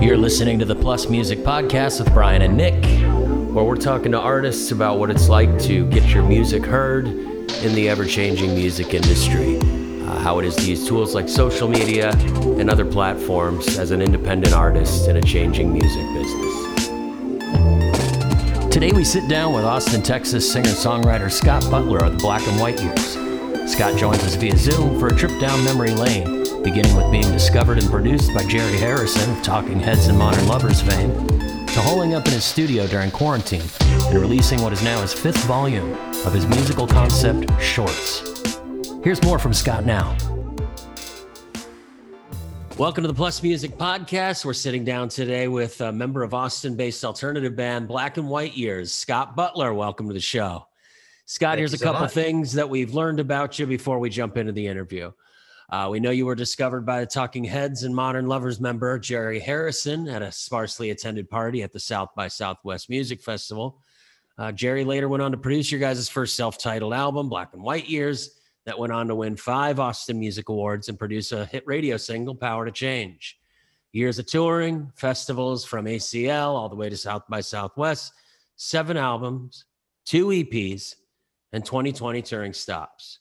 You're listening to the Plus Music Podcast with Brian and Nick, where we're talking to artists about what it's like to get your music heard in the ever changing music industry, uh, how it is to use tools like social media and other platforms as an independent artist in a changing music business. Today we sit down with Austin, Texas singer songwriter Scott Butler of the Black and White Years. Scott joins us via Zoom for a trip down memory lane beginning with being discovered and produced by Jerry Harrison of Talking Heads and Modern Lovers fame, to holing up in his studio during quarantine and releasing what is now his fifth volume of his musical concept, Shorts. Here's more from Scott now. Welcome to the Plus Music Podcast. We're sitting down today with a member of Austin based alternative band Black and White Years, Scott Butler. Welcome to the show. Scott, Thank here's a so couple much. things that we've learned about you before we jump into the interview. Uh, we know you were discovered by the Talking Heads and Modern Lovers member Jerry Harrison at a sparsely attended party at the South by Southwest Music Festival. Uh, Jerry later went on to produce your guys' first self titled album, Black and White Years, that went on to win five Austin Music Awards and produce a hit radio single, Power to Change. Years of touring, festivals from ACL all the way to South by Southwest, seven albums, two EPs, and 2020 touring stops.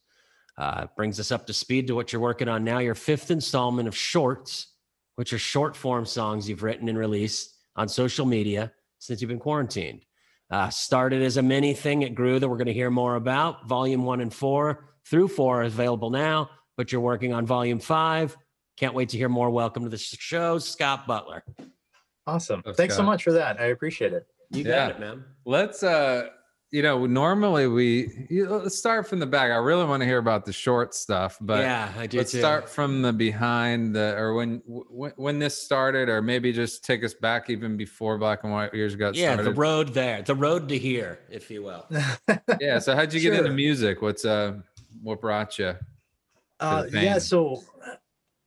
Uh, brings us up to speed to what you're working on now. Your fifth installment of Shorts, which are short form songs you've written and released on social media since you've been quarantined. Uh, started as a mini thing, it grew that we're going to hear more about. Volume one and four through four are available now, but you're working on volume five. Can't wait to hear more. Welcome to the show, Scott Butler. Awesome. Thanks Scott. so much for that. I appreciate it. You got yeah. it, man. Let's uh you know, normally we you know, let's start from the back. I really want to hear about the short stuff, but yeah, I do let's too. start from the behind the or when when when this started, or maybe just take us back even before Black and White Years got yeah, started. Yeah, the road there, the road to here, if you will. yeah. So how'd you sure. get into music? What's uh what brought you? Uh, yeah. So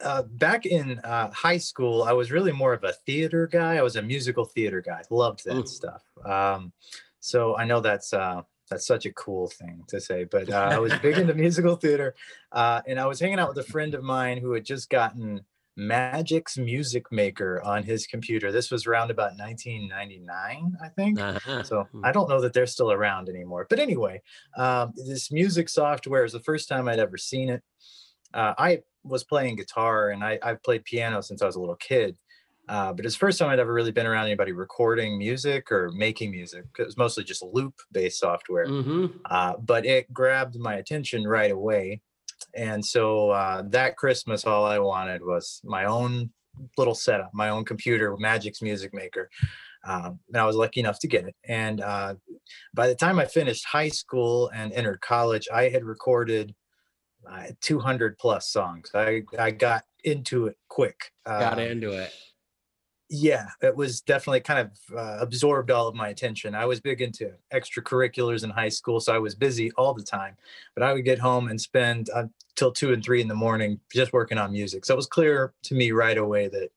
uh, back in uh, high school, I was really more of a theater guy. I was a musical theater guy. Loved that Ooh. stuff. Um, so I know that's uh, that's such a cool thing to say, but uh, I was big into musical theater, uh, and I was hanging out with a friend of mine who had just gotten Magix Music Maker on his computer. This was around about 1999, I think. Uh-huh. So hmm. I don't know that they're still around anymore. But anyway, um, this music software is the first time I'd ever seen it. Uh, I was playing guitar and I, I've played piano since I was a little kid. Uh, but it's the first time I'd ever really been around anybody recording music or making music. It was mostly just loop based software. Mm-hmm. Uh, but it grabbed my attention right away. And so uh, that Christmas, all I wanted was my own little setup, my own computer, Magix Music Maker. Um, and I was lucky enough to get it. And uh, by the time I finished high school and entered college, I had recorded uh, 200 plus songs. I, I got into it quick. Got um, into it yeah it was definitely kind of uh, absorbed all of my attention. I was big into extracurriculars in high school so i was busy all the time but i would get home and spend uh, till two and three in the morning just working on music. So it was clear to me right away that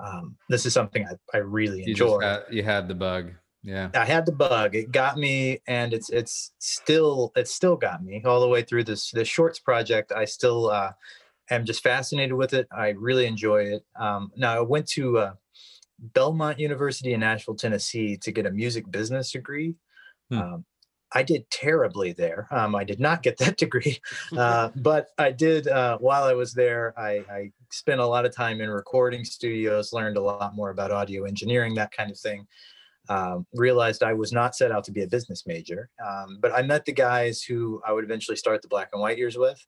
um, this is something i, I really enjoy. you, you had the bug. Yeah. I had the bug. It got me and it's it's still it still got me all the way through this this shorts project. I still uh am just fascinated with it. I really enjoy it. Um now i went to uh Belmont University in Nashville, Tennessee, to get a music business degree. Hmm. Um, I did terribly there. Um, I did not get that degree, uh, but I did uh, while I was there. I, I, spent a lot of time in recording studios, learned a lot more about audio engineering, that kind of thing. Um, realized I was not set out to be a business major, um, but I met the guys who I would eventually start the Black and White Years with.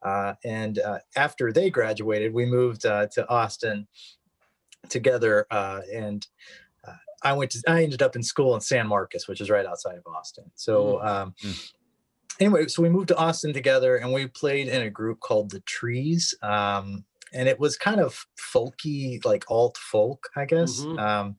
Uh, and uh, after they graduated, we moved uh, to Austin together uh, and uh, I went to I ended up in school in San Marcos, which is right outside of Austin. So mm. um, mm. anyway, so we moved to Austin together and we played in a group called the Trees. Um, and it was kind of folky, like alt folk, I guess. Mm-hmm. Um,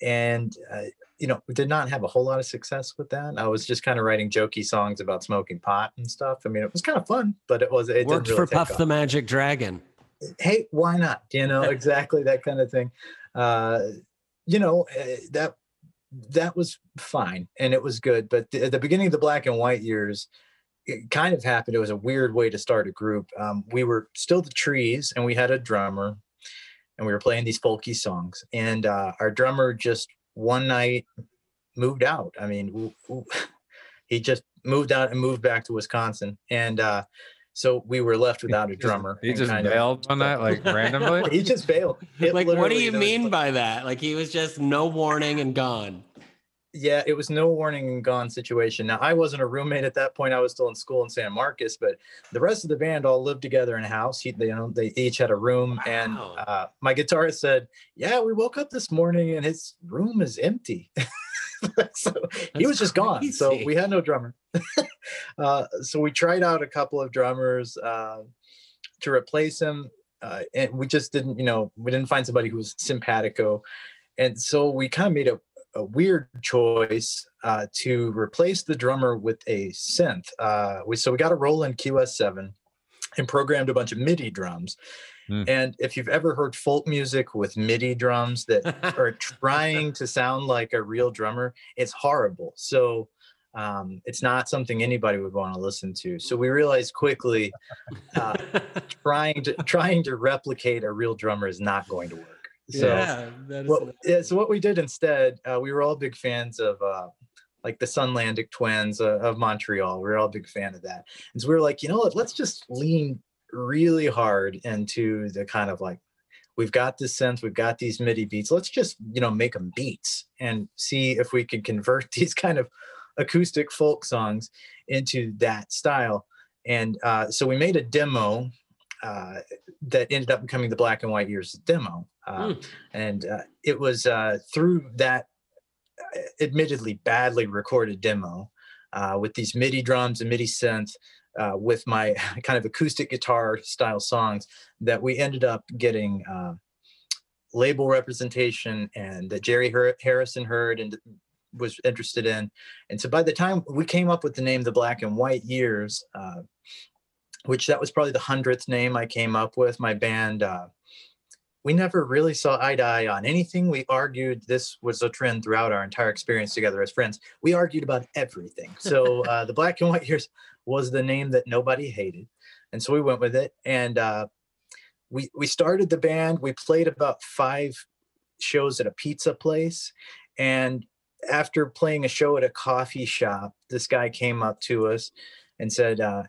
and uh, you know, we did not have a whole lot of success with that. I was just kind of writing jokey songs about smoking pot and stuff. I mean, it was kind of fun, but it was it worked really for Puff off. the Magic Dragon hey, why not? You know, exactly that kind of thing. Uh, you know, eh, that that was fine and it was good. But the, at the beginning of the black and white years, it kind of happened. It was a weird way to start a group. Um, we were still the trees and we had a drummer. and we were playing these folky songs. And uh, our drummer just one night moved out. I mean, w- w- he just moved out and moved back to Wisconsin, and uh, so we were left without a drummer. He just kind of- on that like randomly. He just bailed. It like, what do you mean like- by that? Like, he was just no warning and gone. Yeah, it was no warning and gone situation. Now I wasn't a roommate at that point. I was still in school in San Marcos, but the rest of the band all lived together in a house. He, they, you know, they each had a room, and uh, my guitarist said, "Yeah, we woke up this morning and his room is empty." so he was just gone. So we had no drummer. uh, so we tried out a couple of drummers uh, to replace him, uh, and we just didn't. You know, we didn't find somebody who was simpatico, and so we kind of made a a weird choice uh, to replace the drummer with a synth. Uh, we so we got a Roland QS7 and programmed a bunch of MIDI drums. Hmm. And if you've ever heard folk music with MIDI drums that are trying to sound like a real drummer, it's horrible. So um, it's not something anybody would want to listen to. So we realized quickly uh, trying to trying to replicate a real drummer is not going to work. So yeah, that is well, yeah, so what we did instead, uh, we were all big fans of uh, like the Sunlandic twins uh, of Montreal. We were all big fan of that. And so we were like, you know what, let's just lean really hard into the kind of like, we've got this synth, we've got these MIDI beats. Let's just, you know, make them beats and see if we can convert these kind of acoustic folk songs into that style. And uh, so we made a demo uh, that ended up becoming the Black and White Years demo. Uh, And uh, it was uh, through that admittedly badly recorded demo uh, with these MIDI drums and MIDI synth uh, with my kind of acoustic guitar style songs that we ended up getting uh, label representation and that Jerry Har- Harrison heard and was interested in. And so by the time we came up with the name The Black and White Years, uh, which that was probably the hundredth name I came up with, my band. Uh, we never really saw eye to eye on anything. We argued this was a trend throughout our entire experience together as friends. We argued about everything. So uh, the Black and White Years was the name that nobody hated, and so we went with it. And uh, we we started the band. We played about five shows at a pizza place, and after playing a show at a coffee shop, this guy came up to us and said, uh,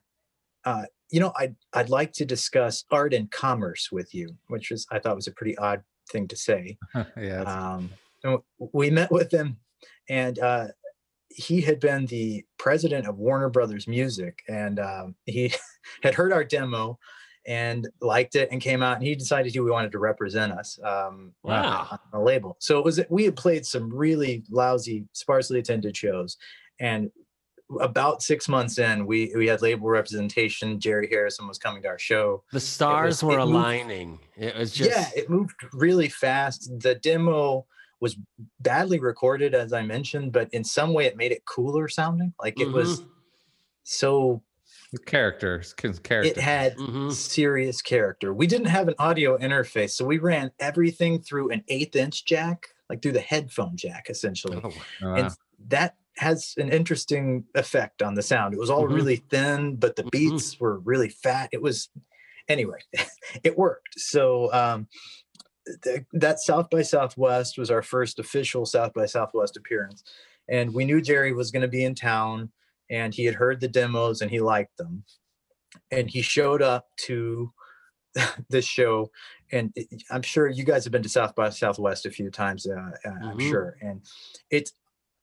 uh, "You know, I'd I'd like to discuss art and commerce with you," which was I thought was a pretty odd thing to say. yeah. Um, we met with him, and uh, he had been the president of Warner Brothers Music, and um, he had heard our demo and liked it, and came out, and he decided he wanted to represent us um, Wow. on the label. So it was we had played some really lousy, sparsely attended shows, and about six months in, we we had label representation. Jerry Harrison was coming to our show. the stars it were moved- aligning. It was just yeah, it moved really fast. The demo was badly recorded, as I mentioned, but in some way it made it cooler sounding. Like it was Mhm. so characters, character. it had Mhm. serious character. We didn't have an audio interface, so we ran everything through an eighth inch jack, like through the headphone jack, essentially. Oh, Oh, wow. and that has an interesting effect on the sound. It was all Mhm. really thin, but the Mhm. beats were really fat. It was anyway, it worked. So um th- that South by Southwest was our first official South by Southwest appearance. And we knew Jerry was going to be in town and he had heard the demos and he liked them. And he showed up to this show and it- I'm sure you guys have been to South by Southwest a few times. Uh, uh, I'm Mhm. sure, and it's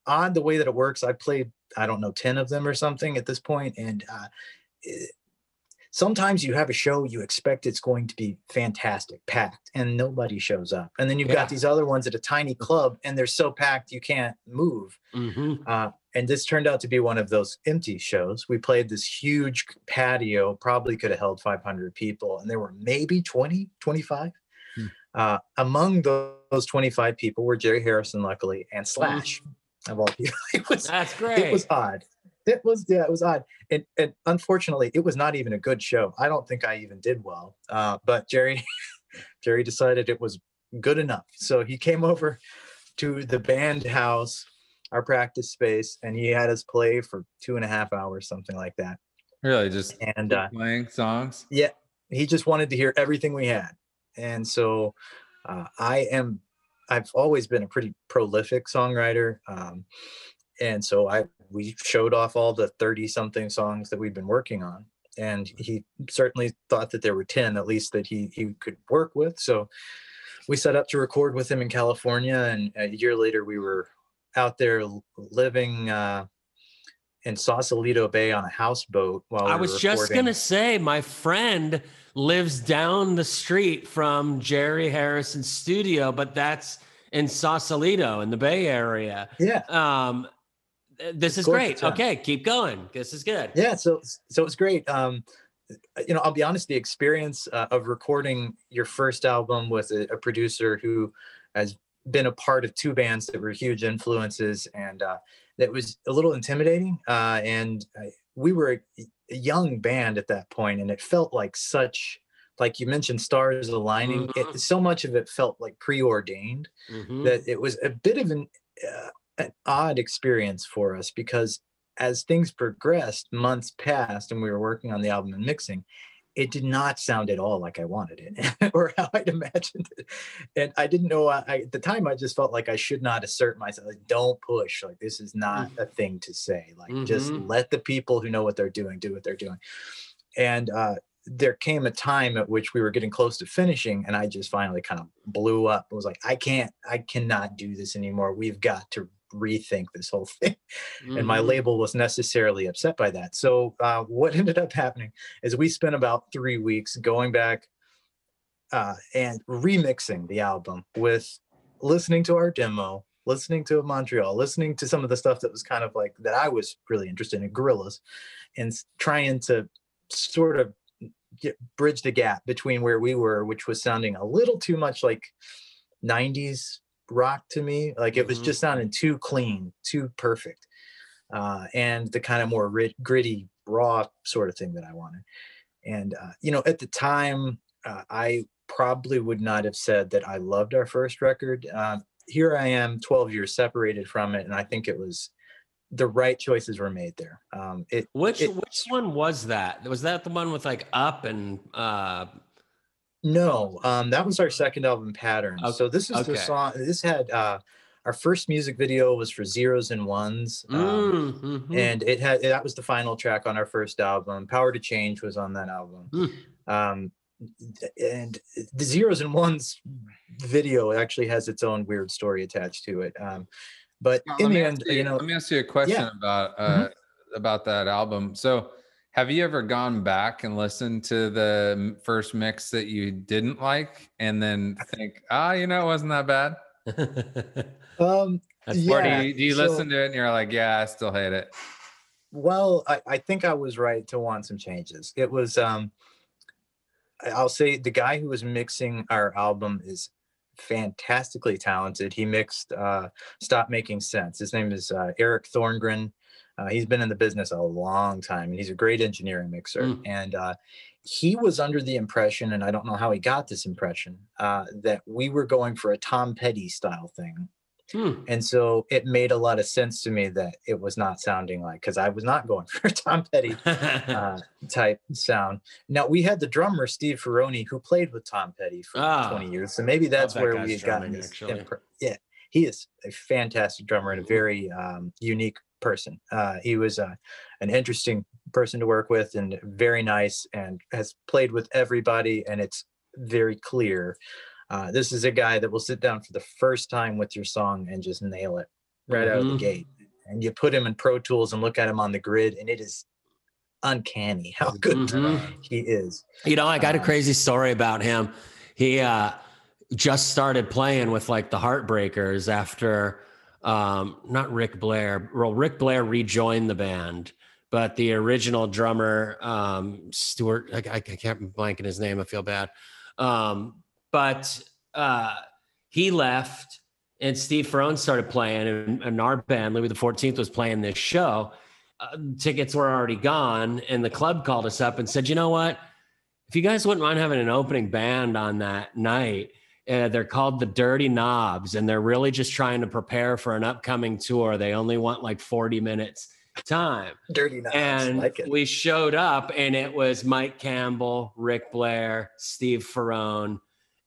odd the way that it works. I played, I don't know, ten of them or something at this point, and uh, it- sometimes you have a show you expect it's going to be fantastic, packed, and nobody shows up, and then you've Yeah. got these other ones at a tiny club, and they're so packed you can't move. mhm. Uh, and this turned out to be one of those empty shows. We played this huge patio, probably could have held 500 people, and there were maybe 20, 25. Hmm. Uh, among those 25 people were Jerry Harrison, luckily, and Slash, of all people. It was, That's great. it was odd. It was, yeah, it was odd. And, and unfortunately, it was not even a good show. I don't think I even did well. Uh, but Jerry, Jerry decided it was good enough. So he came over to the band house, our practice space, and he had us play for two and a half hours, something like that. really just And uh, playing songs. yeah, he just wanted to hear everything we had. And so Uh, I am, I've always been a pretty prolific songwriter. Um, and so I, we showed off all the 30 something songs that we've been working on. And he certainly thought that there were 10 at least that he, he could work with. So we set up to record with him in California. And a year later, we were out there living, uh, in Sausalito Bay on a houseboat while we I was recording. just gonna say, my friend lives down the street from Jerry Harrison's studio, but that's in Sausalito in the Bay Area. Yeah. Um, this is great. Okay, keep going. This is good. Yeah. So, so it's great. Um, you know, I'll be honest, the experience uh, of recording your first album with a, a producer who has been a part of two bands that were huge influences and uh, that was a little intimidating. Uh, and uh, we were a, young band at that point, and it felt like such, like you mentioned, stars aligning. Mhm. It, so much of it felt like preordained. Mhm. that it was a bit of an, uh, an odd experience for us because as things progressed, months passed, and we were working on the album and mixing, it did not sound at all like I wanted it or how I'd imagined it. And I didn't know, I, I- at the time, I just felt like I should not assert myself. Like, don't push. Like, this is not a thing to say. Like, just Mhm. let the people who know what they're doing do what they're doing. And, uh, there came a time at which we were getting close to finishing and i just finally kind of blew up i was like i can't i cannot do this anymore we've got to rethink this whole thing and my Mhm. label was necessarily upset by that so uh, what ended up happening is we spent about three weeks going back uh, and remixing the album with listening to our demo listening to montreal listening to some of the stuff that was kind of like that i was really interested in Gorillaz and trying to sort of get bridge the gap between where we were which was sounding a little too much like 90s rock to me like it was Mhm. just sounding too clean too perfect uh, and the kind of more ri- gritty raw sort of thing that i wanted and uh, you know at the time uh, i probably would not have said that i loved our first record um, here i am 12 years separated from it and i think it was the right choices were made there um, it Which it- which one was that? Was that the one with like up and uh No, um, that was our second album, Patterns. Okay, So this is the song. This had uh, our first music video was for Zeros and Ones, um, mm, mhm. and it had that was the final track on our first album. Power to Change was on that album. Mm. Um, and the Zeros and Ones video actually has its own weird story attached to it. Um, but Now, in the end, you, you know, let me ask you a question about uh, about that album. So, have you ever gone back and listened to the first mix that you didn't like, and then think, ah, you know, it wasn't that bad? um, That's Yeah. Or do you, do you so- listen to it and you're like, yeah, I still hate it? Well, I, I think I was right to want some changes. It was um I- I'll say the guy who was mixing our album is fantastically talented. He mixed uh Stop Making Sense. His name is uh, Eric Thorngren. Uh, he's been in the business a long time and he's a great engineering mixer. Mm. And uh he was under the impression, and I don't know how he got this impression, uh, that we were going for a Tom Petty style thing. Hmm. And so it made a lot of sense to me that it was not sounding like because I was not going for a Tom Petty uh, type sound. Now we had the drummer Steve Ferrone who played with Tom Petty for Ah. 20 years, so maybe that's that where we had gotten this. impre- yeah, he is a fantastic drummer and a very um, unique person. Uh, he was uh, an interesting person to work with and very nice, and has played with everybody, and it's very clear. Uh, this is a guy that will sit down for the first time with your song and just nail it right out of the Mhm. gate. And you put him in Pro Tools and look at him on the grid, and it is uncanny how good Mhm. he is. You know, I got a Uh, crazy story about him. He uh just started playing with like the Heartbreakers after um not Rick Blair. Well, Rick Blair rejoined the band, but the original drummer, um Stuart, I, I can't blank in his name, I feel bad. Um, but uh he left and Steve Ferrone started playing, and, and our band, Louis the 14th, was playing this show. Uh, tickets were already gone, and the club called us up and said, You know what? If you guys wouldn't mind having an opening band on that night, uh, they're called the Dirty Knobs, and they're really just trying to prepare for an upcoming tour. They only want like 40 minutes time. Dirty Knobs, And like we showed up, and it was Mike Campbell, Rick Blair, Steve Ferrone,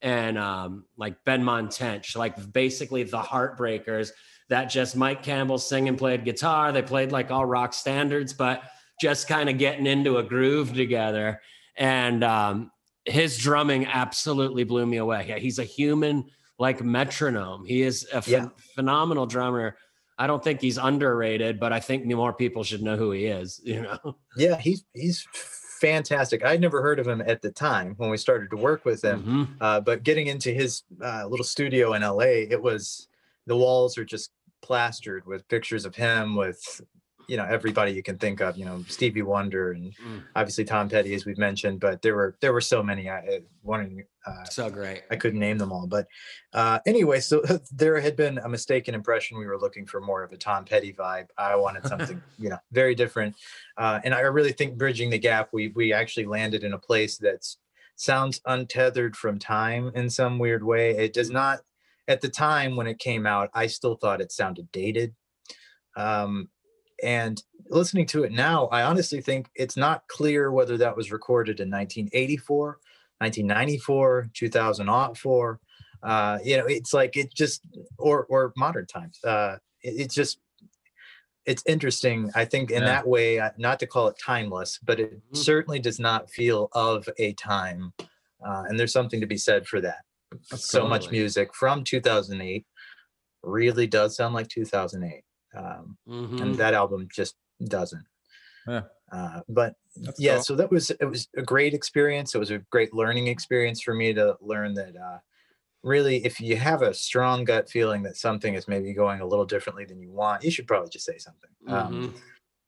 and um, like Benmont Tench, like basically the Heartbreakers that just Mike Campbell singing, played guitar. They played like all rock standards, but just kind of getting into a groove together. And um, his drumming absolutely blew me away. Yeah, he's a human like metronome. He is a ph- yeah. phenomenal drummer. I don't think he's underrated, but I think more people should know who he is. You know? Yeah, he's he's fantastic. I'd never heard of him at the time when we started to work with him, mm-hmm. uh, but getting into his uh, little studio in LA, it was the walls are just plastered with pictures of him with you know everybody you can think of you know stevie wonder and mm. obviously tom petty as we've mentioned but there were there were so many i wanted uh, so great. I couldn't name them all but uh anyway so there had been a mistaken impression we were looking for more of a tom petty vibe. I wanted something you know very different uh and i really think bridging the gap we we actually landed in a place that's sounds untethered from time in some weird way. It does not at the time when it came out i still thought it sounded dated. Um and listening to it now, I honestly think it's not clear whether that was recorded in 1984, 1994, 2004. Uh, you know, it's like it just or or modern times. Uh, it, it's just it's interesting. I think in yeah. that way, uh, not to call it timeless, but it mm-hmm. certainly does not feel of a time. Uh, and there's something to be said for that. So much music from 2008 really does sound like 2008 um, mm-hmm. and that album just doesn't. Yeah. Uh, but That's yeah, cool. so that was it was a great experience. It was a great learning experience for me to learn that uh, really, if you have a strong gut feeling that something is maybe going a little differently than you want, you should probably just say something. Um, mm-hmm. Um,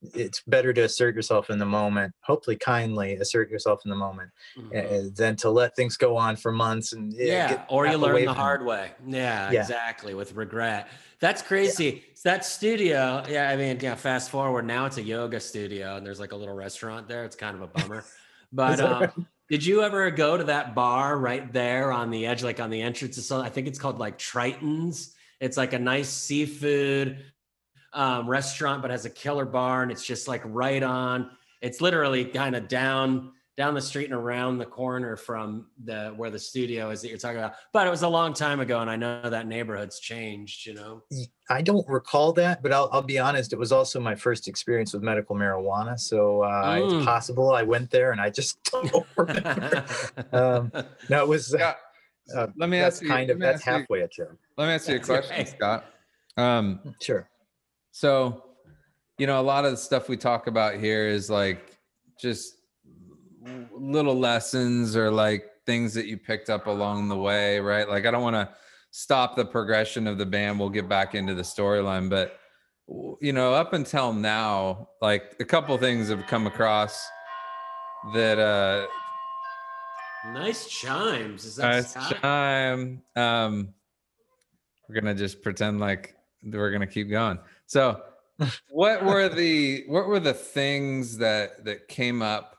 it's better to assert yourself in the moment hopefully kindly assert yourself in the moment mm-hmm. than to let things go on for months and yeah or you learn the hard way. Yeah, yeah, exactly with regret. That's crazy. Yeah. that studio yeah i mean yeah fast forward now it's a yoga studio and there's like a little restaurant there. It's kind of a bummer. But um, did you ever go to that bar right there on the edge like on the entrance to something i think it's called like triton's? It's like a nice seafood um, restaurant, but has a killer bar, and it's just like right on. It's literally kind of down down the street and around the corner from the where the studio is that you're talking about. But it was a long time ago, and I know that neighborhood's changed. You know, I don't recall that, but I'll, I'll be honest. It was also my first experience with medical marijuana, so uh, mm. it's possible I went there and I just don't remember. um, no, it was. Yeah. Uh, let me ask you. Kind of that's halfway you, a joke. Let me ask you a question. Scott. Um, sure. So, you know, a lot of the stuff we talk about here is like just little lessons or like things that you picked up along the way, right? Like, I don't want to stop the progression of the band. We'll get back into the storyline, but you know, up until now, like a couple things have come across that uh nice chimes. Is that nice chime? Um we're gonna just pretend like we're gonna keep going. So, what were the what were the things that that came up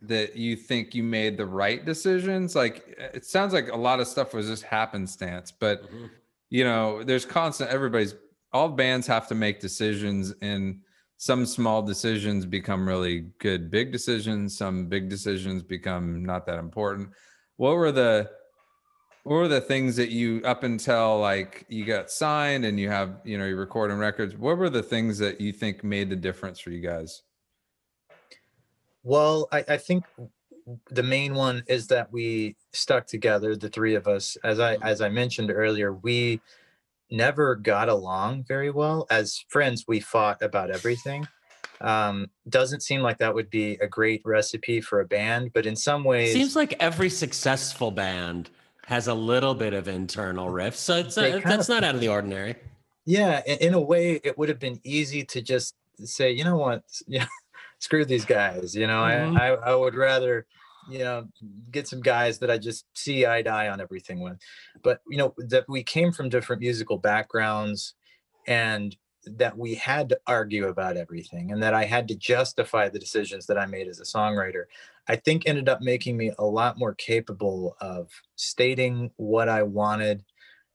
that you think you made the right decisions? Like it sounds like a lot of stuff was just happenstance, but mm-hmm. you know, there's constant everybody's all bands have to make decisions and some small decisions become really good big decisions, some big decisions become not that important. What were the what were the things that you up until like you got signed and you have you know you're recording records what were the things that you think made the difference for you guys? Well i, I think the main one is that we stuck together the three of us. As i as i mentioned earlier we never got along very well. As friends we fought about everything. Um, doesn't seem like that would be a great recipe for a band but in some ways seems like every successful band has a little bit of internal riff. So it's a, that's of, not out of the ordinary. Yeah, in, a way, it would have been easy to just say, you know what, yeah, screw these guys. You know, mm-hmm. I, I I would rather you know get some guys that I just see eye to eye on everything with. But you know that we came from different musical backgrounds, and that we had to argue about everything and that I had to justify the decisions that I made as a songwriter, I think ended up making me a lot more capable of stating what I wanted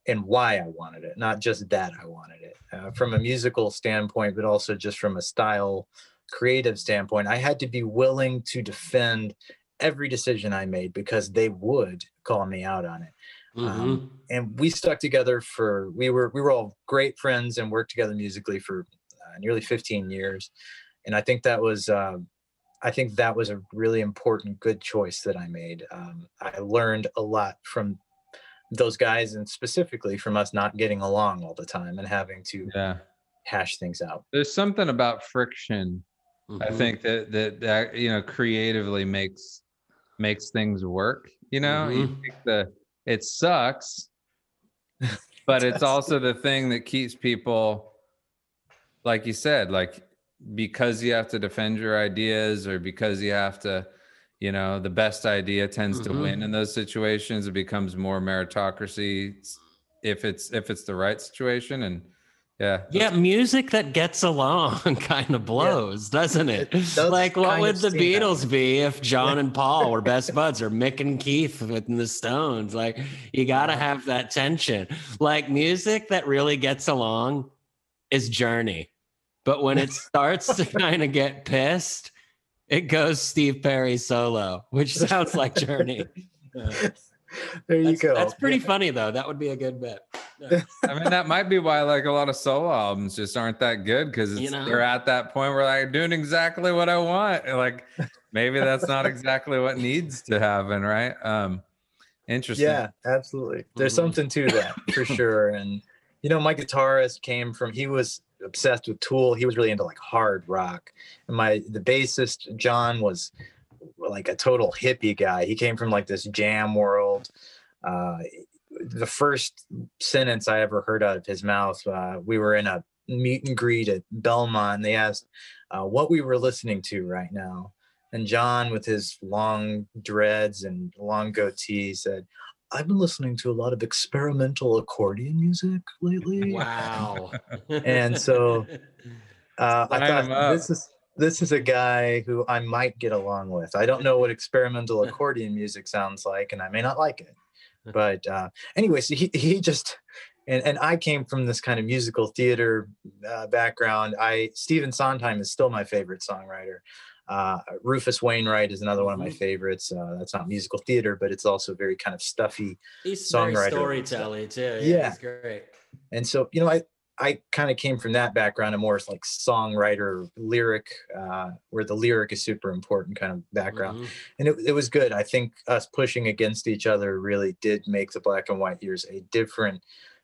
and why I wanted it, not just that I wanted it. Uh, from a musical standpoint, but also just from a style creative standpoint, I had to be willing to defend every decision I made because they would call me out on it. Mhm. Um, and we stuck together for we were we were all great friends and worked together musically for uh, nearly 15 years and i think that was uh, i think that was a really important good choice that i made um, i learned a lot from those guys and specifically from us not getting along all the time and having to Yeah. hash things out There's something about friction. I Mhm. think that that that you know creatively makes makes things work. You know, you Mhm. take the it sucks, but it's also the thing that keeps people, like you said, like because you have to defend your ideas or because you have to, you know, the best idea tends to Mhm. win in those situations. It becomes more meritocracy if it's if it's the right situation and yeah Yeah, music that gets along kind of blows, doesn't it? It does like, what would the seem that Beatles be if John and Paul were best buds, or Mick and Keith within the Stones? Like, you got to uh-huh. have that tension. Like, music that really gets along is Journey, but when it starts to kind of get pissed, it goes Steve Perry solo, which sounds like Journey. Yeah. there you That's, go that's pretty Yeah. funny, though. That would be a good bit. Yeah. I mean, that might be why like a lot of solo albums just aren't that good because You know? they're at that point where like doing exactly what I want. And, Like maybe that's not exactly what needs to happen, right? Um, interesting. Yeah, absolutely. There's Mhm. something to that for sure. And you know, my guitarist came from he was obsessed with Tool. He was really into like hard rock. And my the bassist John was like a total hippie guy. He came from like this jam world. Uh, the first sentence I ever heard out of his mouth, uh, we were in a meet and greet at Belmont. And they asked uh, what we were listening to right now. And John, with his long dreads and long goatee, said, I've been listening to a lot of experimental accordion music lately. Wow. And so, Uh, I thought this is this is a guy who I might get along with. I don't know what experimental accordion music sounds like, and I may not like it. But uh, anyway, so he he just and and I came from this kind of musical theater uh, background. I Stephen Sondheim is still my favorite songwriter. Uh, Rufus Wainwright is another one of my Mhm. favorites. Uh, that's not musical theater, but it's also very kind of stuffy He's very songwriter. storytelling too. Yeah, Yeah. he's great. and so you know i i kind of came from that background, a more like songwriter lyric uh where the lyric is super important kind of background. Mhm. and it, it was good. I think us pushing against each other really did make the black and white years a different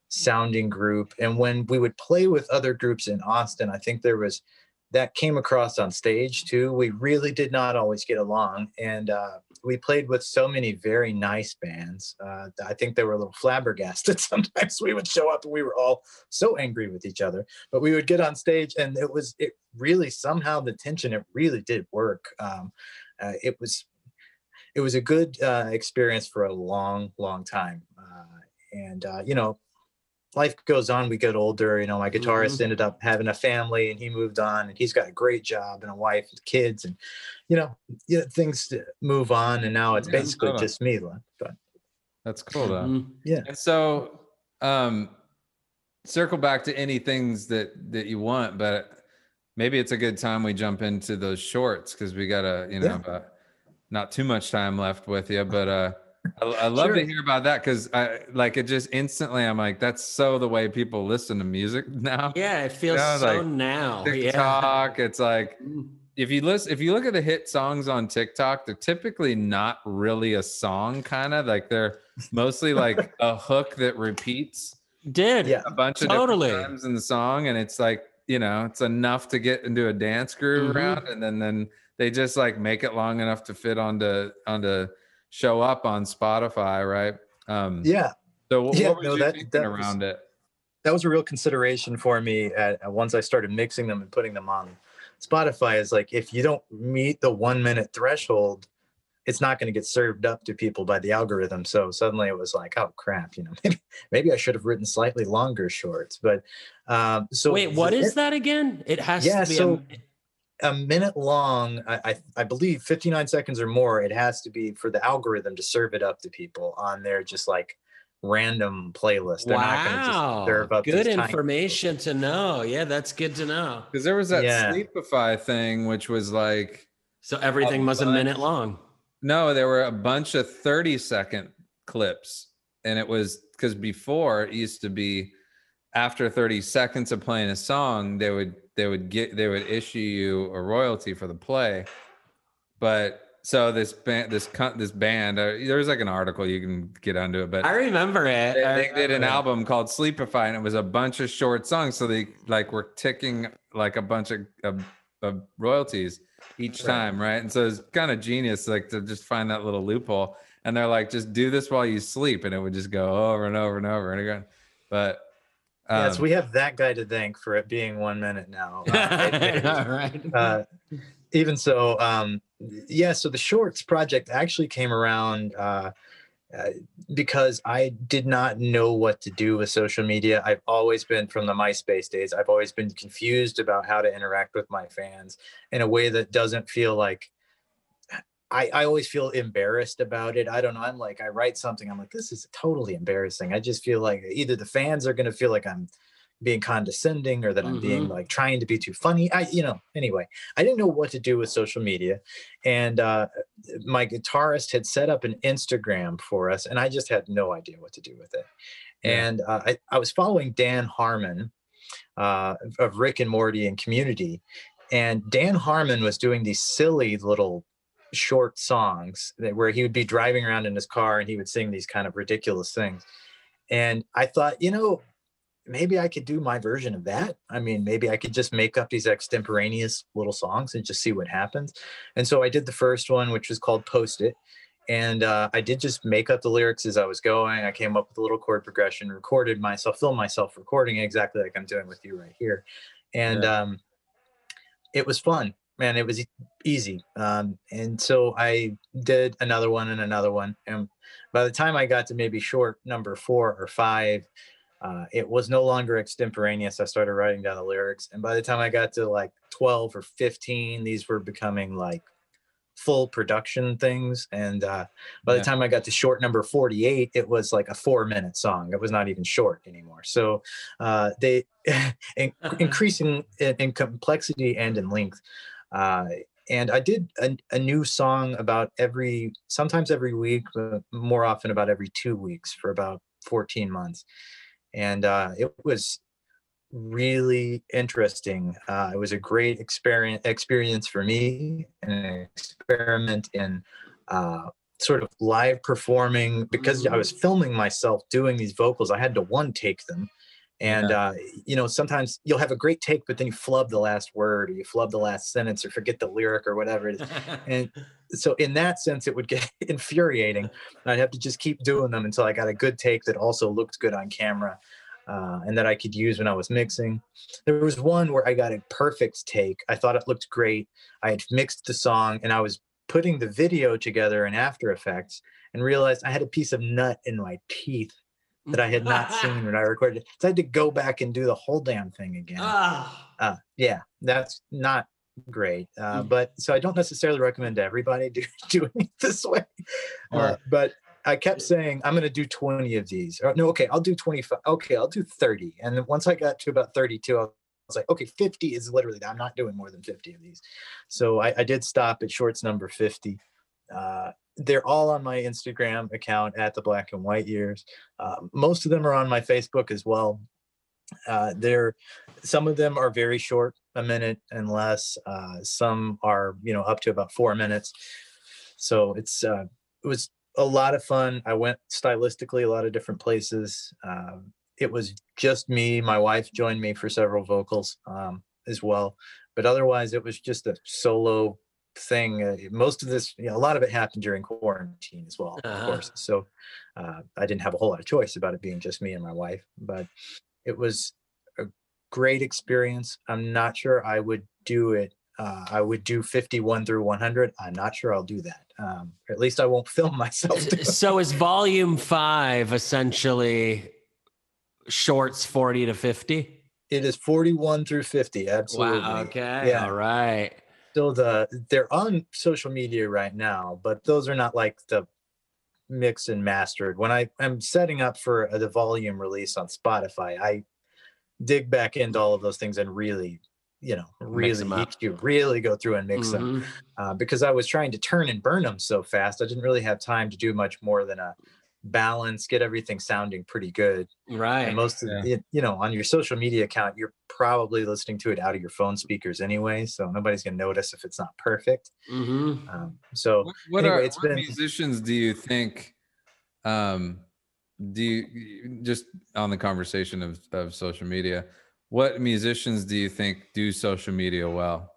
sounding group. And when we would play with other groups in austin i think there was that came across on stage too we really did not always get along and uh we played with so many very nice bands. Uh, I think they were a little flabbergasted. Sometimes we would show up and we were all so angry with each other, but we would get on stage and it was it really somehow the tension it really did work. Um, uh, it was it was a good uh, experience for a long, long time. Uh, and uh, you know, life goes on. We get older. You know, my guitarist ended up having a family and he moved on and he's got a great job and a wife and kids and you know, yeah, things move on and now it's Yeah, basically totally. just me. But That's cool though. Mhm. And so, um, circle back to any things that that you want, but maybe it's a good time we jump into those shorts because we got a you know Yeah. about not too much time left with you, but uh, I, I love to hear about that because I like it. Just instantly, I'm like, that's so the way people listen to music now. Yeah, it feels Yeah, so like now. Yeah. TikTok, it's like Mm. if you listen if you look at the hit songs on TikTok, they're typically not really a song kind of like they're mostly like a hook that repeats Did. Yeah. a bunch of Totally. different times in the song and it's like, you know, it's enough to get into a dance groove Mhm. around and then then they just like make it long enough to fit onto onto show up on Spotify, right? Um yeah, so what, Yeah, what was no, you that- thinking that was- around it? that was a real consideration for me at, at once I started mixing them and putting them on Spotify. Is like if you don't meet the one minute threshold, it's not going to get served up to people by the algorithm. So suddenly it was like, oh crap, you know, maybe maybe I should have written slightly longer shorts. But um, so Wait, what is that again? It has Yeah, to be so- a, a minute long? I, I I believe 59 seconds or more. It has to be for the algorithm to serve it up to people on their just like random playlist. They're not going to wow. just serve up Good these tiny- information to know. Yeah, that's good to know. Because there was that Yeah. Sleepify thing, which was like So everything was a minute long. No, there were a bunch of 30 second clips. And it was because before it used to be after 30 seconds of playing a song, they would they would get they would issue you a royalty for the play. But so this band this this band uh, there's like an article you can get onto it but i remember it they, remember did an it. album called sleepify and it was a bunch of short songs so they like were ticking like a bunch of, of, of royalties each time right. right and so it's kind of genius like to just find that little loophole and they're like just do this while you sleep and it would just go over and over and over and again but um, yes we have that guy to thank for it being one minute now uh, right. Uh, even so um yeah so the shorts project actually came around uh, uh, because i did not know what to do with social media. I've always been from the myspace days i've always been confused about how to interact with my fans in a way that doesn't feel like I, I always feel embarrassed about it. I don't know. I'm like, I write something. I'm like, this is totally embarrassing. I just feel like either the fans are going to feel like I'm being condescending or that I'm mm-hmm. being like trying to be too funny. I, you know, anyway, I didn't know what to do with social media. And uh, my guitarist had set up an Instagram for us, and I just had no idea what to do with it. Yeah. And uh, I, I was following Dan Harmon uh, of Rick and Morty and Community. And Dan Harmon was doing these silly little short songs that, where he would be driving around in his car and he would sing these kind of ridiculous things. And I thought, you know, maybe I could do my version of that. I mean, maybe I could just make up these extemporaneous little songs and just see what happens. And so I did the first one, which was called Post It. And uh, I did just make up the lyrics as I was going. I came up with a little chord progression, recorded myself, filmed myself recording exactly like I'm doing with you right here. And yeah. um, it was fun, man. It was easy. Um, and so I did another one and another one. And by the time I got to maybe short number four or five, uh, it was no longer extemporaneous. I started writing down the lyrics, and by the time I got to like 12 or 15, these were becoming like full production things. And uh, by yeah. the time I got to short number 48, it was like a four minute song. It was not even short anymore. So uh, they in, increasing in, in, complexity and in length. Uh, and I did a, a, new song about every, sometimes every week, but more often about every two weeks for about 14 months and uh, it was really interesting. Uh, it was a great experience experience for me, an experiment in uh, sort of live performing because I was filming myself doing these vocals. I had to one take them. And yeah. uh, you know, sometimes you'll have a great take, but then you flub the last word, or you flub the last sentence, or forget the lyric, or whatever it is. and so, in that sense, it would get infuriating. I'd have to just keep doing them until I got a good take that also looked good on camera uh, and that I could use when I was mixing. There was one where I got a perfect take. I thought it looked great. I had mixed the song and I was putting the video together in After Effects and realized I had a piece of nut in my teeth that I had not seen when I recorded it. So I had to go back and do the whole damn thing again. Ah. Uh, yeah, that's not great. Uh, mm. But so I don't necessarily recommend everybody do, doing it this way. Uh, but I kept saying, I'm going to do 20 of these. Or, no, okay, I'll do 25. Okay, I'll do 30. And then once I got to about 32, I was like, okay, 50 is literally, I'm not doing more than 50 of these. So I, I did stop at shorts number 50. Uh, they're all on my Instagram account at the black and white years. Uh, most of them are on my Facebook as well. Uh, they're some of them are very short, a minute and less. Uh, some are, you know, up to about four minutes. So it's uh, it was a lot of fun. I went stylistically a lot of different places. Um, it was just me. My wife joined me for several vocals um, as well, but otherwise it was just a solo thing. Uh, most of this, you know, a lot of it happened during quarantine as well, uh-huh. of course. So uh, I didn't have a whole lot of choice about it being just me and my wife, but it was a great experience. I'm not sure I would do it uh, I would do 51 through 100. I'm not sure I'll do that. Um, at least I won't film myself. so is volume five essentially shorts 40 to 50? It is 41 through 50. Absolutely. Wow, okay. Yeah. All right. So the they're on social media right now, but those are not like the mixed and mastered. When I am setting up for a, the volume release on Spotify, I dig back into all of those things and really you know really you really go through and mix mm-hmm. them uh, because I was trying to turn and burn them so fast. I didn't really have time to do much more than a balance, get everything sounding pretty good. Right. And most of yeah. you know, on your social media account, you're probably listening to it out of your phone speakers anyway, so nobody's gonna notice if it's not perfect. Mm-hmm. Um, so what, what anyway, are what been, musicians do you think? Um, do you just on the conversation of of social media? What musicians do you think do social media well?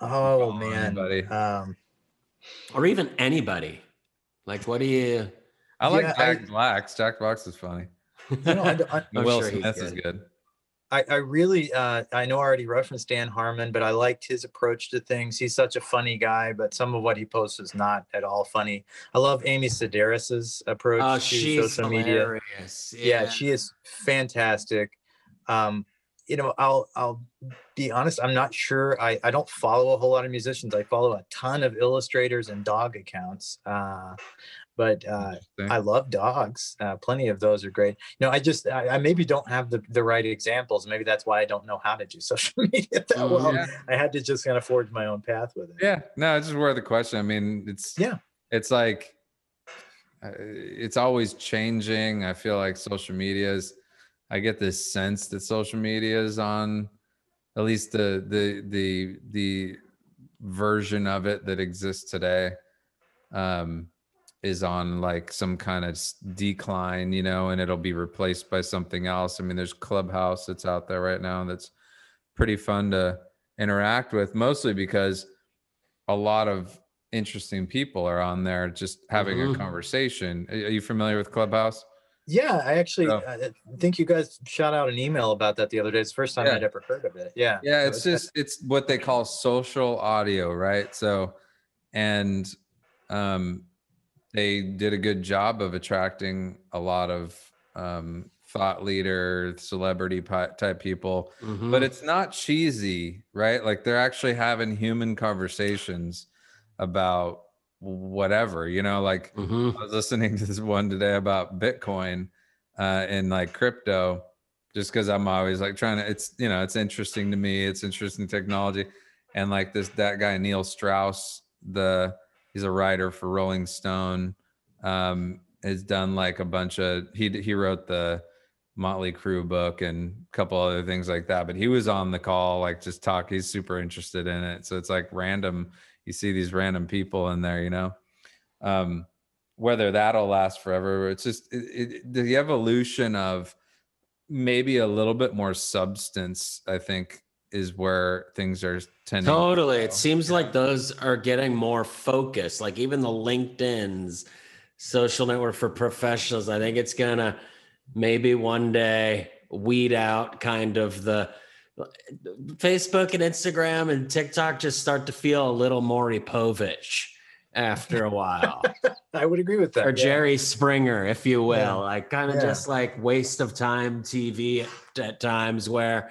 Oh, oh man, anybody. Um, or even anybody. Like, what do you? I like yeah, Jack I, Black's. Jack Black's is funny. You know, I, I, Will sure Smith is good. I, I really, uh, I know I already referenced Dan Harmon, but I liked his approach to things. He's such a funny guy, but some of what he posts is not at all funny. I love Amy Sedaris's approach oh, to social media. Yeah. yeah. she is fantastic. Um, you know, I'll I'll be honest. I'm not sure. I I don't follow a whole lot of musicians. I follow a ton of illustrators and dog accounts. Uh, but uh, I love dogs. Uh, plenty of those are great. You know, I just I, I, maybe don't have the, the right examples. Maybe that's why I don't know how to do social media that oh, well. Yeah. I had to just kind of forge my own path with it. Yeah, no, it's just worth the question. I mean, it's yeah, it's like uh, it's always changing. I feel like social media is. I get this sense that social media is on at least the the the the version of it that exists today. Um, is on like some kind of decline, you know, and it'll be replaced by something else. I mean, there's Clubhouse that's out there right now that's pretty fun to interact with, mostly because a lot of interesting people are on there just having mm-hmm. a conversation. Are you familiar with Clubhouse? Yeah, I actually oh. I think you guys shot out an email about that the other day. It's the first time yeah. I'd ever heard of it. Yeah. Yeah, it's just it's what they call social audio, right? So and um they did a good job of attracting a lot of um, thought leader, celebrity type people, mm-hmm. but it's not cheesy, right? Like they're actually having human conversations about whatever, you know, like mm-hmm. I was listening to this one today about Bitcoin uh, and like crypto, just because I'm always like trying to, it's, you know, it's interesting to me. It's interesting technology. And like this, that guy, Neil Strauss, the, he's a writer for Rolling Stone. Um, has done like a bunch of he he wrote the Motley Crue book and a couple other things like that. But he was on the call, like just talk. He's super interested in it. So it's like random. You see these random people in there, you know. Um, whether that'll last forever, it's just it, it, the evolution of maybe a little bit more substance. I think is where things are tending. Totally. To it seems like those are getting more focused. Like even the LinkedIn's social network for professionals. I think it's gonna maybe one day weed out kind of the Facebook and Instagram and TikTok just start to feel a little more Povich after a while. I would agree with that. Or yeah. Jerry Springer, if you will. Yeah. Like kind of yeah. just like waste of time TV at times where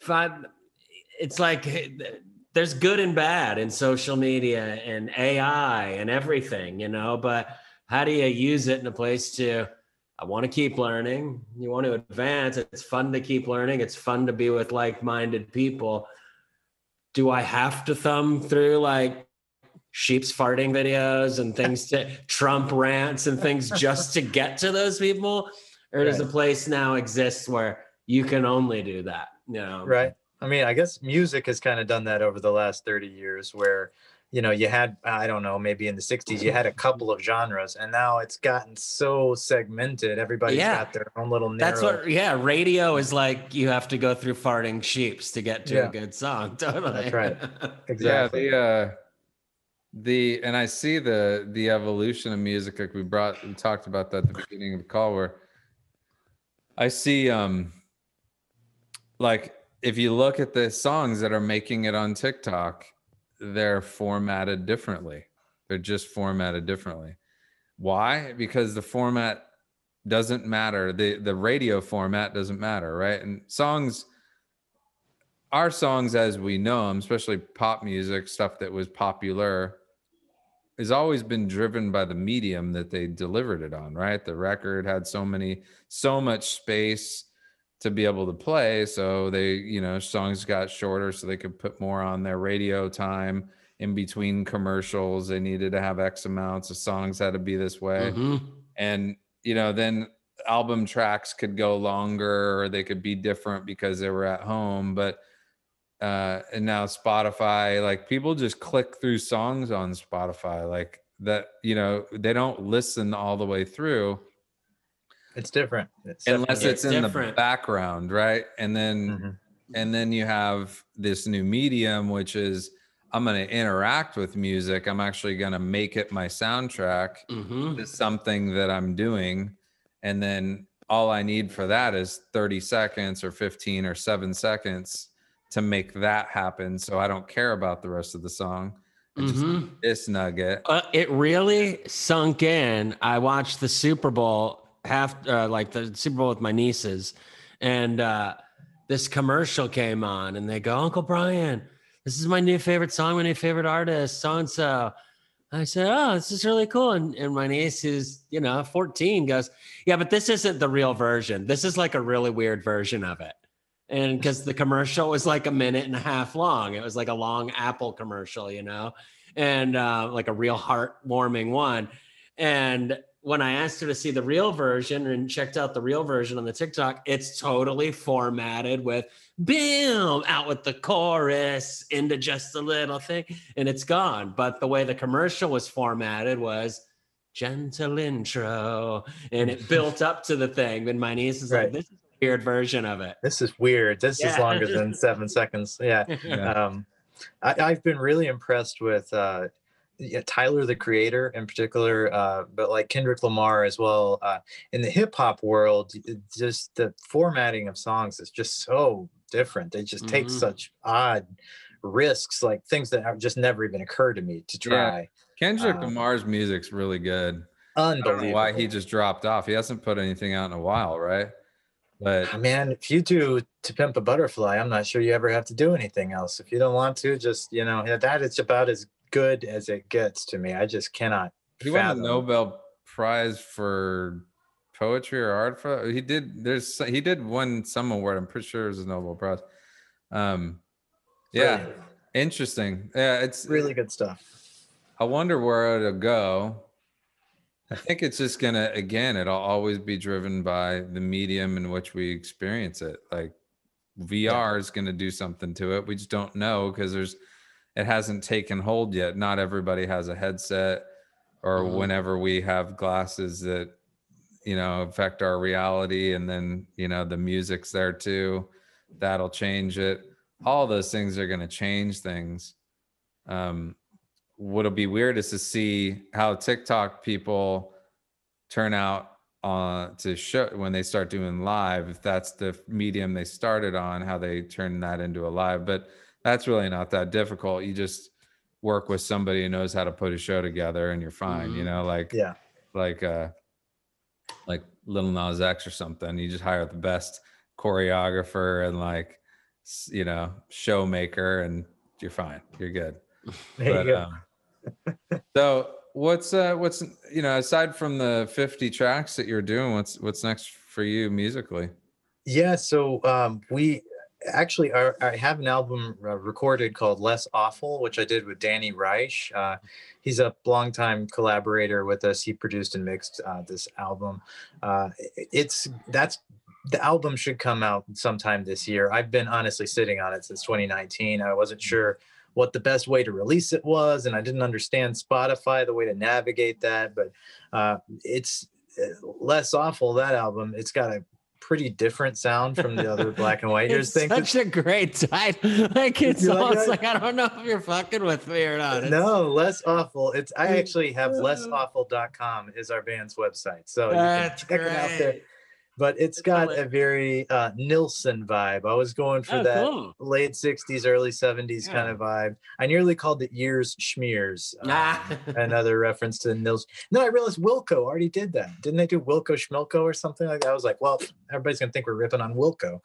fun it's like eh, there's good and bad in social media and AI and everything, you know, but how do you use it in a place to I want to keep learning. You want to advance. It's fun to keep learning. It's fun to be with like-minded people. Do I have to thumb through like sheep's farting videos and things to Trump rants and things just to get to those people? Or right. does a place now exist where you can only do that? You know? Right. I mean, I guess music has kind of done that over the last 30 years where, you know, you had, I don't know, maybe in the 60s, you had a couple of genres and now it's gotten so segmented. Everybody's yeah. got their own little narrow. That's what, yeah. Radio is like you have to go through farting sheeps to get to yeah. a good song. Totally. That's right. Exactly. Yeah. The, uh, the, and I see the, the evolution of music. Like we brought, we talked about that at the beginning of the call where I see, um, like if you look at the songs that are making it on TikTok, they're formatted differently. They're just formatted differently. Why? Because the format doesn't matter. The the radio format doesn't matter, right? And songs our songs as we know them, especially pop music, stuff that was popular, has always been driven by the medium that they delivered it on, right? The record had so many, so much space to be able to play. So they, you know, songs got shorter so they could put more on their radio time in between commercials. They needed to have X amounts of songs had to be this way. Mhm. And, you know, then album tracks could go longer or they could be different because they were at home. But uh and now Spotify, like people just click through songs on Spotify, like that, you know, they don't listen all the way through It's different. It's unless definitely- it's in the background, right? And then Mhm. and then you have this new medium which is i'm going to interact with music i'm actually going to make it my soundtrack Mhm. to something that i'm doing and then all i need for that is 30 seconds or 15 or 7 seconds to make that happen so i don't care about the rest of the song I just Mhm. need this nugget Uh, it really sunk in. I watched the Super Bowl half, uh, like the Super Bowl with my nieces, and uh, this commercial came on, and they go, "Uncle Brian, this is my new favorite song, my new favorite artist, so and so." I said, "Oh, this is really cool," and, and my niece, who's you know 14, goes, "Yeah, but this isn't the real version. This is like a really weird version of it." And because the commercial was like a minute and a half long, it was like a long Apple commercial, you know, and uh, like a real heartwarming one. And when I asked her to see the real version and checked out the real version on the TikTok, it's totally formatted with boom out with the chorus into just a little thing, and it's gone. But the way the commercial was formatted was gentle intro, and it built up to the thing. And my niece is like, "This is a weird version of it." This is weird. This is longer than seven seconds. Yeah. Yeah. Um, I, I've been really impressed with uh, yeah, Tyler the Creator in particular, uh, but like Kendrick Lamar as well. Uh, in the hip hop world, just the formatting of songs is just so different. They just take Mhm. such odd risks, like things that have just never even occurred to me to try. kendrick um, lamar's music's really good I don't know Unbelievable. why he just dropped off. He hasn't put anything out in a while, right? But Ah, Man, if you do to pimp a butterfly, I'm not sure you ever have to do anything else. If you don't want to, just you know that is about as good as it gets to me. I just cannot. he won the Nobel Prize for poetry or art. For he did. There's he did win some award. I'm pretty sure it was a Nobel Prize. Um, yeah, Really, interesting. Yeah, it's really good stuff. I wonder where it'll go. I think it's just gonna again, it'll always be driven by the medium in which we experience it. Like VR is gonna do something to it. We just don't know because there's it hasn't taken hold yet. Not everybody has a headset or Mhm. whenever we have glasses that you know affect our reality and then you know the music's there too that'll change it all those things are going to change things um what'll be weird is to see how tiktok people turn out on to show when they start doing live if that's the medium they started on how they turn that into a live but that's really not that difficult you just work with somebody who knows how to put a show together and you're fine you Mhm. know like Yeah. like uh like Lil Nas X or something. You just hire the best choreographer and like you know showmaker, and you're fine. You're good. There But, you go. um, so what's uh what's you know aside from the 50 tracks that you're doing, what's what's next for you musically? Yeah, so um, we actually are, I have an album uh, recorded called Less Awful, which I did with Danny Reich. Uh, he's a longtime collaborator with us. He produced and mixed uh, this album. Uh, it's that's the album should come out sometime this year. I've been honestly sitting on it since 2019. I wasn't sure what the best way to release it was, and I didn't understand Spotify, the way to navigate that. But uh, it's uh, less awful. That album. It's got a pretty different sound from the other black and white ears thing. such a great title. Like it's You like almost that? like I don't know if you're fucking with me or not. It's- No, less awful. It's I actually have lessawful.com is our band's website. So you can check it out there. But it's got a very uh Nilsson vibe. I was going for Oh, that cool. late 60s, early 70s kind of vibe. I nearly called it Years Schmears. um, another reference to Nils. No, I realized Wilco already did that. Didn't they do Wilco Schmilco or something like that? I was like, well, everybody's gonna think we're ripping on Wilco.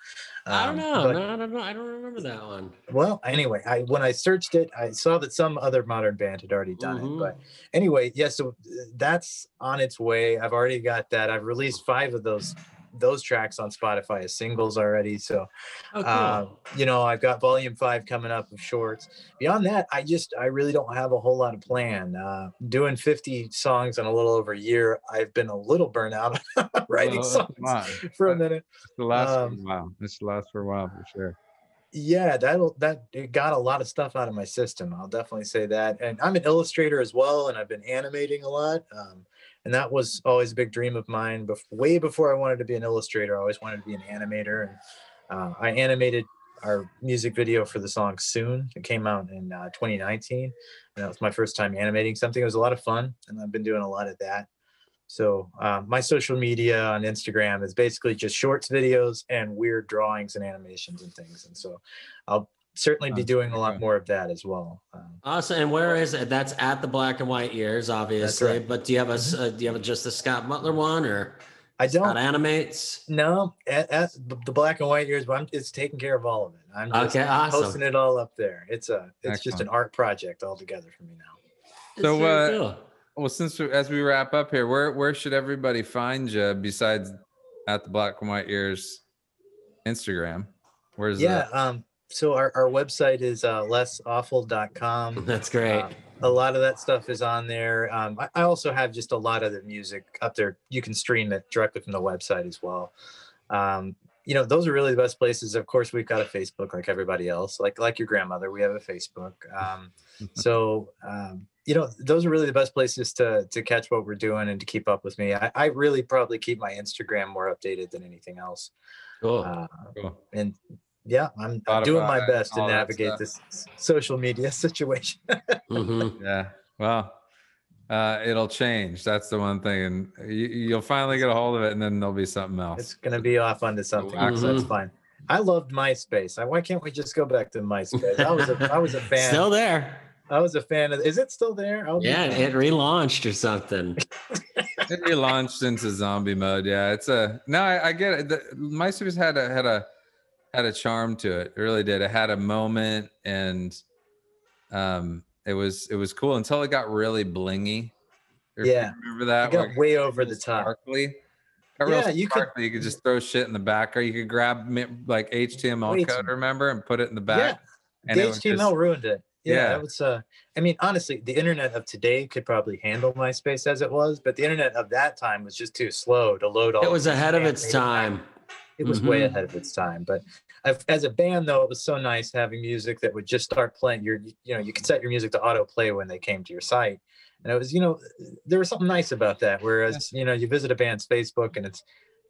I don't Um, know. but- no, I don't know. I don't remember that one. well, anyway, I when I searched it, I saw that some other modern band had already done Mhm. it. But anyway, yeah, so uh, that's on its way. I've already got that. I've released five of those those tracks on Spotify as singles already. So, Oh, cool. uh, you know, I've got volume five coming up of shorts. Beyond that, I just, I really don't have a whole lot of plan. Uh, doing 50 songs in a little over a year, I've been a little burnt out writing Oh, songs for a minute. It'll last for Um, a while. This should last for a while for sure. Yeah, that'll that it got a lot of stuff out of my system. I'll definitely say that. And I'm an illustrator as well, and I've been animating a lot. Um, and that was always a big dream of mine. Way before I wanted to be an illustrator, I always wanted to be an animator. And uh, I animated our music video for the song "Soon." It came out in uh, 2019, and that was my first time animating something. It was a lot of fun, and I've been doing a lot of that. So um, my social media on Instagram is basically just shorts videos and weird drawings and animations and things. And so I'll certainly be doing a lot more of that as well. Um, Awesome. And where is it? That's at the black and white ears, obviously. right. Mm-hmm. But do you have a s- uh, do you have just the Scott Butler one or I don't animates? No, at, at the the black and white ears, but I'm it's taking care of all of it. I'm just Okay, awesome. posting it all up there. It's a it's just an art project altogether for me now. So, uh, cool. Well, since we, as we wrap up here, where where should everybody find you besides at the Black and White Ears Instagram? Where's Yeah. that? Um, so our, our website is uh, lessawful.com. That's great. Uh, a lot of that stuff is on there. Um, I, I also have just a lot of the music up there. You can stream it directly from the website as well. Um, you know, those are really the best places. Of course, we've got a Facebook like everybody else, like like your grandmother. We have a Facebook. Um, so um, you know, those are really the best places to to catch what we're doing and to keep up with me. I, I really probably keep my Instagram more updated than anything else. cool. Uh, Cool. and yeah, I'm, I'm doing my best to navigate this social media situation. Mhm. Yeah. Well, uh, it'll change. That's the one thing, and you, you'll finally get a hold of it, and then there'll be something else. it's gonna be off onto something. wax so that's fine. I loved MySpace. I- Why can't we just go back to MySpace? I was a I was a fan. Still there. I was a fan of. Is it still there? I'll Yeah, damned. it relaunched or something. it relaunched into zombie mode. Yeah, it's a no. I, I get it. The, MySpace had a had a had a charm to it. It really did. It had a moment, and um, it was it was cool until it got really blingy. Yeah. remember that? It got Where way got over the top. Sparkly. Got real Yeah, you could- You could just throw shit in the back, or you could grab like HTML Wait. code, remember, and put it in the Yeah, back. the and it HTML just- ruined it. Yeah, Yeah. that was. Uh, I mean, honestly, the internet of today could probably handle MySpace as it was, but the internet of that time was just too slow to load all. It was ahead of its time. It was way Mhm. ahead of its time but I've, as a band though it was so nice having music that would just start playing your you know you could set your music to auto play when they came to your site and it was you know there was something nice about that whereas you know you visit a band's facebook and it's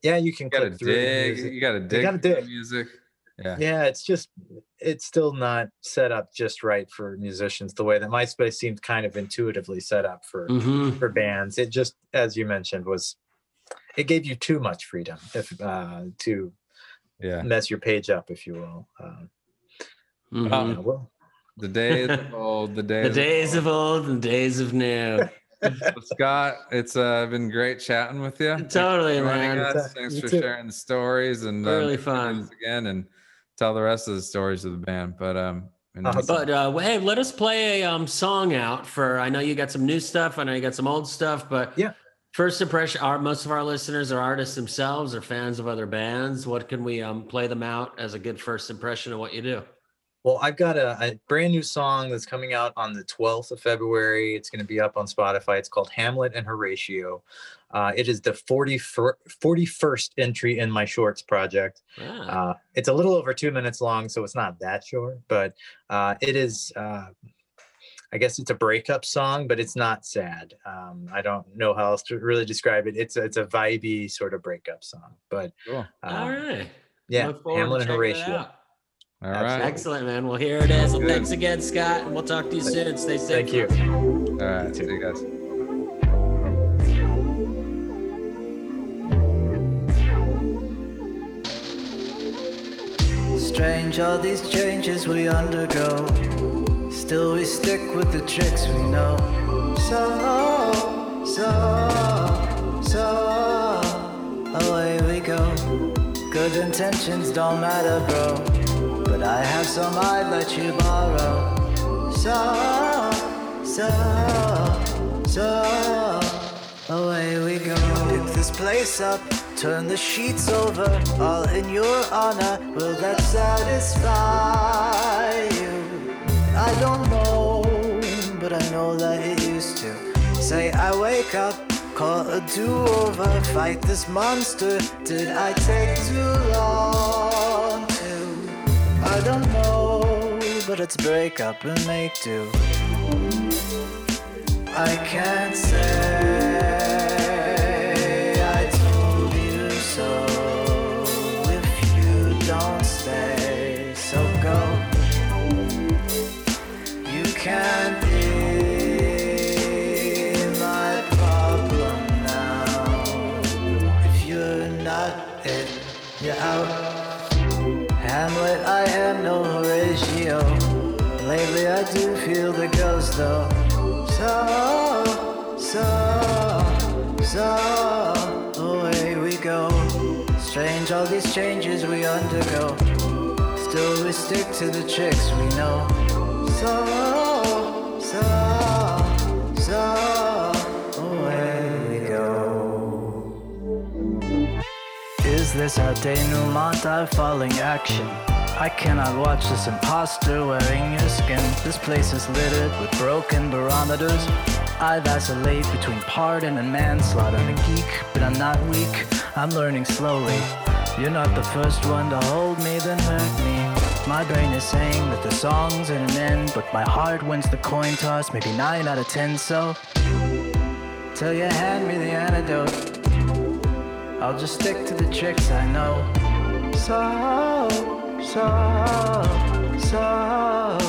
yeah you can You click through dig. music. You gotta dig. You gotta dig. music. Yeah. yeah it's just it's still not set up just right for musicians the way that myspace seemed kind of intuitively set up for hmm for bands it just as you mentioned was it gave you too much freedom if uh to Yeah. mess your page up, if you will. Um, Mhm. Um, yeah, well, The days of old. The days. the days of old and the days of new. Well, Scott, it's uh, been great chatting with you. Totally, joining man. us. You Thanks too. for sharing the stories and um, Really joining fun. again and tell the rest of the stories of the band. But um, and Awesome. But uh, hey, let us play a um, song out for. I know you got some new stuff. I know you got some old stuff, but Yeah. First impression: Our most of our listeners are artists themselves or fans of other bands. What can we um, play them out as a good first impression of what you do? well, I've got a, a brand new song that's coming out on the 12th of February. It's going to be up on Spotify. It's called Hamlet and Horatio. Uh, it is the 41st, 41st entry in my shorts project. Ah, Uh, it's a little over two minutes long, so it's not that short, but uh, it is. I guess it's a breakup song, but it's not sad. Um, I don't know how else to really describe it. It's a, it's a vibey sort of breakup song, but cool. uh, all right. yeah, Look Hamlet and Horatio. out. All Absolutely. right. Excellent, man. Well, here it is. Well, thanks again, Scott, and we'll talk to you soon. Stay safe. Thank you. All right. too. See you guys. Strange all these changes we undergo. Still we stick with the tricks we know. So, so, so, away we go. Good intentions don't matter, bro. But I have some I'd let you borrow. So, so, so, away we go. Pick this place up turn the sheets over, all in your honor. Will that satisfy? I don't know, but I know that it used to. Say I wake up, call a do-over, fight this monster. Did I take too long to? I don't know, but it's break up and make do. I can't say I told you so. Though. So, so, so, away we go. Strange all these changes we undergo. Still, we stick to the tricks we know. So, so, so, away we go. Is this a denouement of falling action? I cannot watch this imposter wearing your skin. This place is littered with broken barometers. I vacillate between pardon and manslaughter. I'm a geek, but I'm not weak. I'm learning slowly. You're not the first one to hold me, then hurt me. My brain is saying that the song's at an end, but my heart wins the coin toss, maybe 9 out of 10, so. Till you hand me the antidote. I'll just stick to the tricks I know. So, so, so.